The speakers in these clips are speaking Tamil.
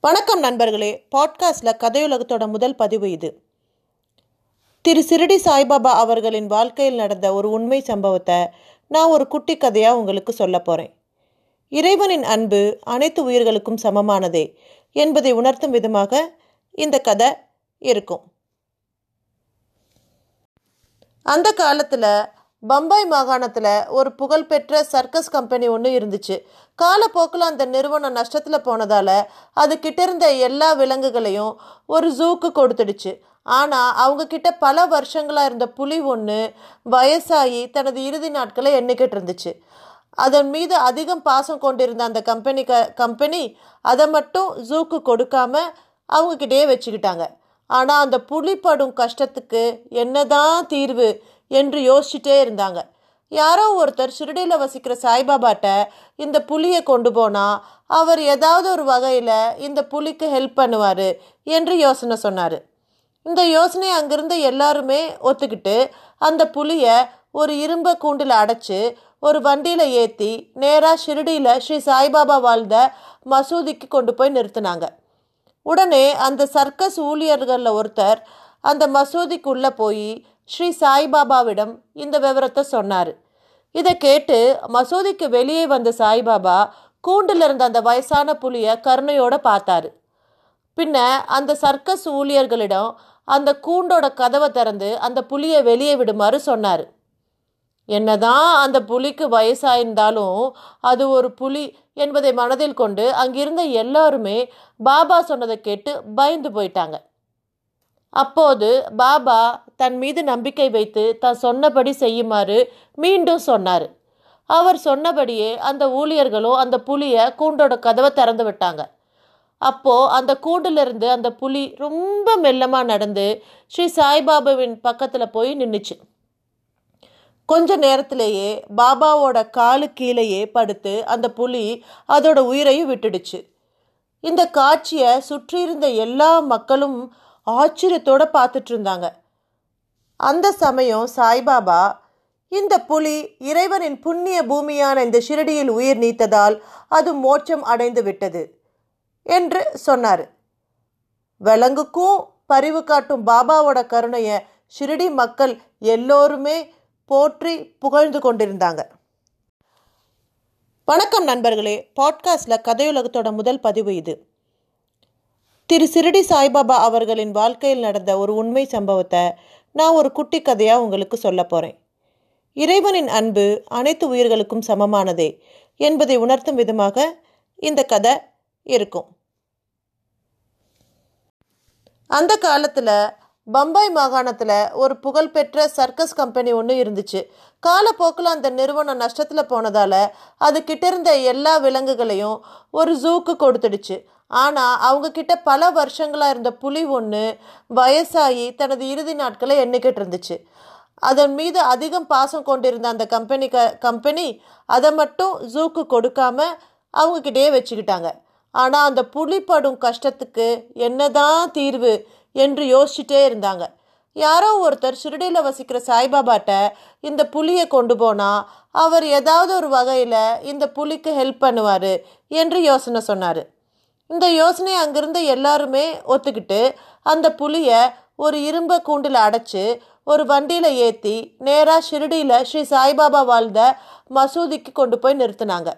வணக்கம் நண்பர்களே. பாட்காஸ்டில் கதையுலகத்தோட முதல் பதிவு இது. திரு சிறுடி சாய்பாபா அவர்களின் வாழ்க்கையில் நடந்த ஒரு உண்மை சம்பவத்தை நான் ஒரு குட்டி கதையாக உங்களுக்கு சொல்ல போகிறேன் இறைவனின் அன்பு அனைத்து உயிர்களுக்கும் சமமானதே என்பதை உணர்த்தும் விதமாக இந்த கதை இருக்கும். அந்த காலத்தில் பம்பாய் மாகாணத்தில் ஒரு புகழ்பெற்ற சர்க்கஸ் கம்பெனி ஒன்று இருந்துச்சு. காலப்போக்கில் அந்த நிறுவனம் நஷ்டத்தில் போனதால் அது கிட்ட இருந்த எல்லா விலங்குகளையும் ஒரு ஜூக்கு கொடுத்துடுச்சு. ஆனால் அவங்க கிட்ட பல வருஷங்களாக இருந்த புலி ஒன்று வயசாகி தனது இறுதி நாட்களை எண்ணிக்கிட்டு இருந்துச்சு. அதன் மீது அதிகம் பாசம் கொண்டிருந்த அந்த கம்பெனி க கம்பெனி அதை மட்டும் ஜூக்கு கொடுக்காம அவங்கக்கிட்டே வச்சுக்கிட்டாங்க. ஆனால் அந்த புலி படும் கஷ்டத்துக்கு என்னதான் தீர்வு என்று யோசிச்சுட்டே இருந்தாங்க. யாரோ ஒருத்தர் ஷிரடியில் வசிக்கிற சாய்பாபாட்ட இந்த புலியை கொண்டு போனால் அவர் ஏதாவது ஒரு வகையில் இந்த புலிக்கு ஹெல்ப் பண்ணுவார் என்று யோசனை சொன்னார். இந்த யோசனையை அங்கிருந்த எல்லாருமே ஒத்துக்கிட்டு அந்த புலியை ஒரு இரும்பை கூண்டில் அடைச்சி ஒரு வண்டியில் ஏற்றி நேராக ஷிரடியில் ஸ்ரீ சாய்பாபா வாழ்ந்த மசூதிக்கு கொண்டு போய் நிறுத்தினாங்க. உடனே அந்த சர்க்கஸ் ஊழியர்களில் ஒருத்தர் அந்த மசூதிக்குள்ளே போய் ஸ்ரீ சாய்பாபாவிடம் இந்த விவரத்தை சொன்னார். இதை கேட்டு மசூதிக்கு வெளியே வந்த சாய்பாபா கூண்டில் இருந்த அந்த வயசான புலியை கருணையோடு பார்த்தாரு. பின்ன அந்த சர்க்கஸ் ஊழியர்களிடம் அந்த கூண்டோட கதவை திறந்து அந்த புலியை வெளியே விடுமாறு சொன்னார். என்னதான் அந்த புலிக்கு வயசாயிருந்தாலும் அது ஒரு புலி என்பதை மனதில் கொண்டு அங்கிருந்த எல்லாருமே பாபா சொன்னதை கேட்டு பயந்து போயிட்டாங்க. அப்போது பாபா தன் மீது நம்பிக்கை வைத்து தான் சொன்னபடி செய்யுமாறு மீண்டும் சொன்னார். அவர் சொன்னபடியே அந்த ஊழியர்களும் அந்த புலியை கூண்டோட கதவை திறந்து விட்டாங்க. அப்போ அந்த கூண்டிலிருந்து அந்த புலி ரொம்ப மெல்லமாக நடந்து ஸ்ரீ சாய்பாபாவின் பக்கத்தில் போய் நின்றுச்சு கொஞ்ச நேரத்திலேயே பாபாவோட காலு கீழேயே படுத்து அந்த புலி அதோட உயிரையும் விட்டுடுச்சு. இந்த காட்சியை சுற்றியிருந்த எல்லா மக்களும் ஆச்சரியத்தோட பார்த்துட்டு இருந்தாங்க. அந்த சமயம் சாய்பாபா இந்த புலி இறைவனின் புண்ணிய பூமியான இந்த ஷிரடியில் உயிர் நீத்ததால் அது மோட்சம் அடைந்து விட்டது என்று சொன்னார். விலங்குக்கும் பரிவு காட்டும் பாபாவோட கருணையை ஷிரடி மக்கள் எல்லோருமே போற்றி புகழ்ந்து கொண்டிருந்தாங்க. வணக்கம் நண்பர்களே. பாட்காஸ்டில் கதையுலகத்தோட முதல் பதிவு இது. திரு சிறடி சாய்பாபா அவர்களின் வாழ்க்கையில் நடந்த ஒரு உண்மை சம்பவத்தை நான் ஒரு குட்டி கதையாக உங்களுக்கு சொல்ல போகிறேன் இறைவனின் அன்பு அனைத்து உயிர்களுக்கும் சமமானதே என்பதை உணர்த்தும் விதமாக இந்த கதை இருக்கும். அந்த காலத்தில் பம்பாய் மாகாணத்தில் ஒரு புகழ்பெற்ற சர்க்கஸ் கம்பெனி ஒன்று இருந்துச்சு. காலப்போக்கில் அந்த நிறுவனம் நஷ்டத்தில் போனதால் அது கிட்ட இருந்த எல்லா விலங்குகளையும் ஒரு ஜூக்கு கொடுத்துடுச்சு. ஆனால் அவங்க கிட்ட பல வருஷங்களாக இருந்த புலி ஒன்று வயசாகி தனது இறுதி நாட்களை எண்ணிக்கிட்டு இருந்துச்சு. அதன் மீது அதிகம் பாசம் கொண்டிருந்த அந்த கம்பெனி க கம்பெனி அதை மட்டும் ஜூக்கு கொடுக்காம அவங்கக்கிட்டே வச்சுக்கிட்டாங்க. ஆனால் அந்த புலி படும் கஷ்டத்துக்கு என்னதான் தீர்வு என்று யோசிச்சுட்டே இருந்தாங்க. யாரோ ஒருத்தர் ஷிரடியில் வசிக்கிற சாய்பாபாட்ட இந்த புலியை கொண்டு போனால் அவர் ஏதாவது ஒரு வகையில் இந்த புலிக்கு ஹெல்ப் பண்ணுவார் என்று யோசனை சொன்னார். இந்த யோசனையை அங்கிருந்த எல்லாருமே ஒத்துக்கிட்டு அந்த புலியை ஒரு இரும்பை கூண்டில் அடைச்சி ஒரு வண்டியில் ஏற்றி நேராக ஷிரடியில் ஸ்ரீ சாய்பாபா வாழ்ந்த மசூதிக்கு கொண்டு போய் நிறுத்தினாங்க.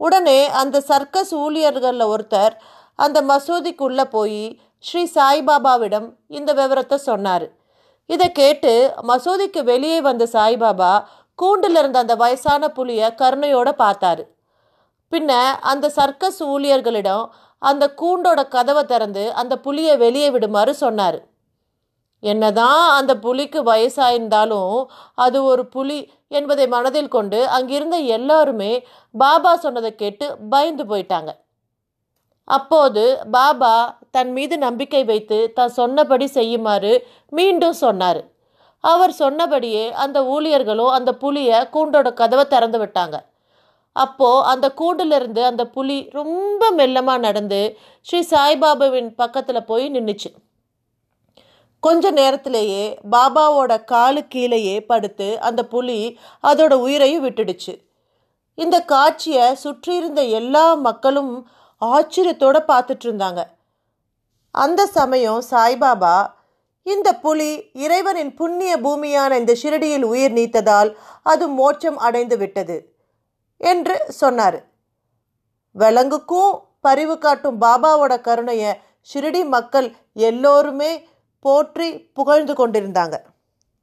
உடனே அந்த சர்க்கஸ் ஊழியர்களில் ஒருத்தர் அந்த மசூதிக்குள்ளே போய் ஸ்ரீ சாய்பாபாவிடம் இந்த விவரத்தை சொன்னார். இதை கேட்டு மசூதிக்கு வெளியே வந்த சாய்பாபா கூண்டில் இருந்த அந்த வயசான புலியை கருணையோடு பார்த்தாரு. பின்ன அந்த சர்க்கஸ் ஊழியர்களிடம் அந்த கூண்டோட கதவை திறந்து அந்த புலியை வெளியே விடுமாறு சொன்னார். என்னதான் அந்த புலிக்கு வயசாயிருந்தாலும் அது ஒரு புலி என்பதை மனதில் கொண்டு அங்கிருந்த எல்லாருமே பாபா சொன்னதை கேட்டு பயந்து போயிட்டாங்க. அப்போது பாபா தன் மீது நம்பிக்கை வைத்து தான் சொன்னபடி செய்யுமாறு மீண்டும் சொன்னார். அவர் சொன்னபடியே அந்த ஊழியர்களும் அந்த புலியை கூண்டோட கதவை திறந்து விட்டாங்க. அப்போது அந்த கூண்டிலிருந்து அந்த புலி ரொம்ப மெல்லமாக நடந்து ஸ்ரீ சாய்பாபாவின் பக்கத்தில் போய் நின்றுச்சு கொஞ்ச நேரத்திலேயே பாபாவோட காலு கீழேயே படுத்து அந்த புலி அதோட உயிரையும் விட்டுடுச்சு. இந்த காட்சியை சுற்றியிருந்த எல்லா மக்களும் ஆச்சரியத்தோடு பார்த்துட்டு இருந்தாங்க. அந்த சமயம் சாய்பாபா இந்த புலி இறைவனின் புண்ணிய பூமியான இந்த ஷிரடியில் உயிர் நீத்ததால் அது மோட்சம் அடைந்து விட்டது. என்று சொன்னார். விலங்குக்கும் பரிவு காட்டும் பாபாவோட கருணையை ஷிரடி மக்கள் எல்லோருமே போற்றி புகழ்ந்து கொண்டிருந்தாங்க.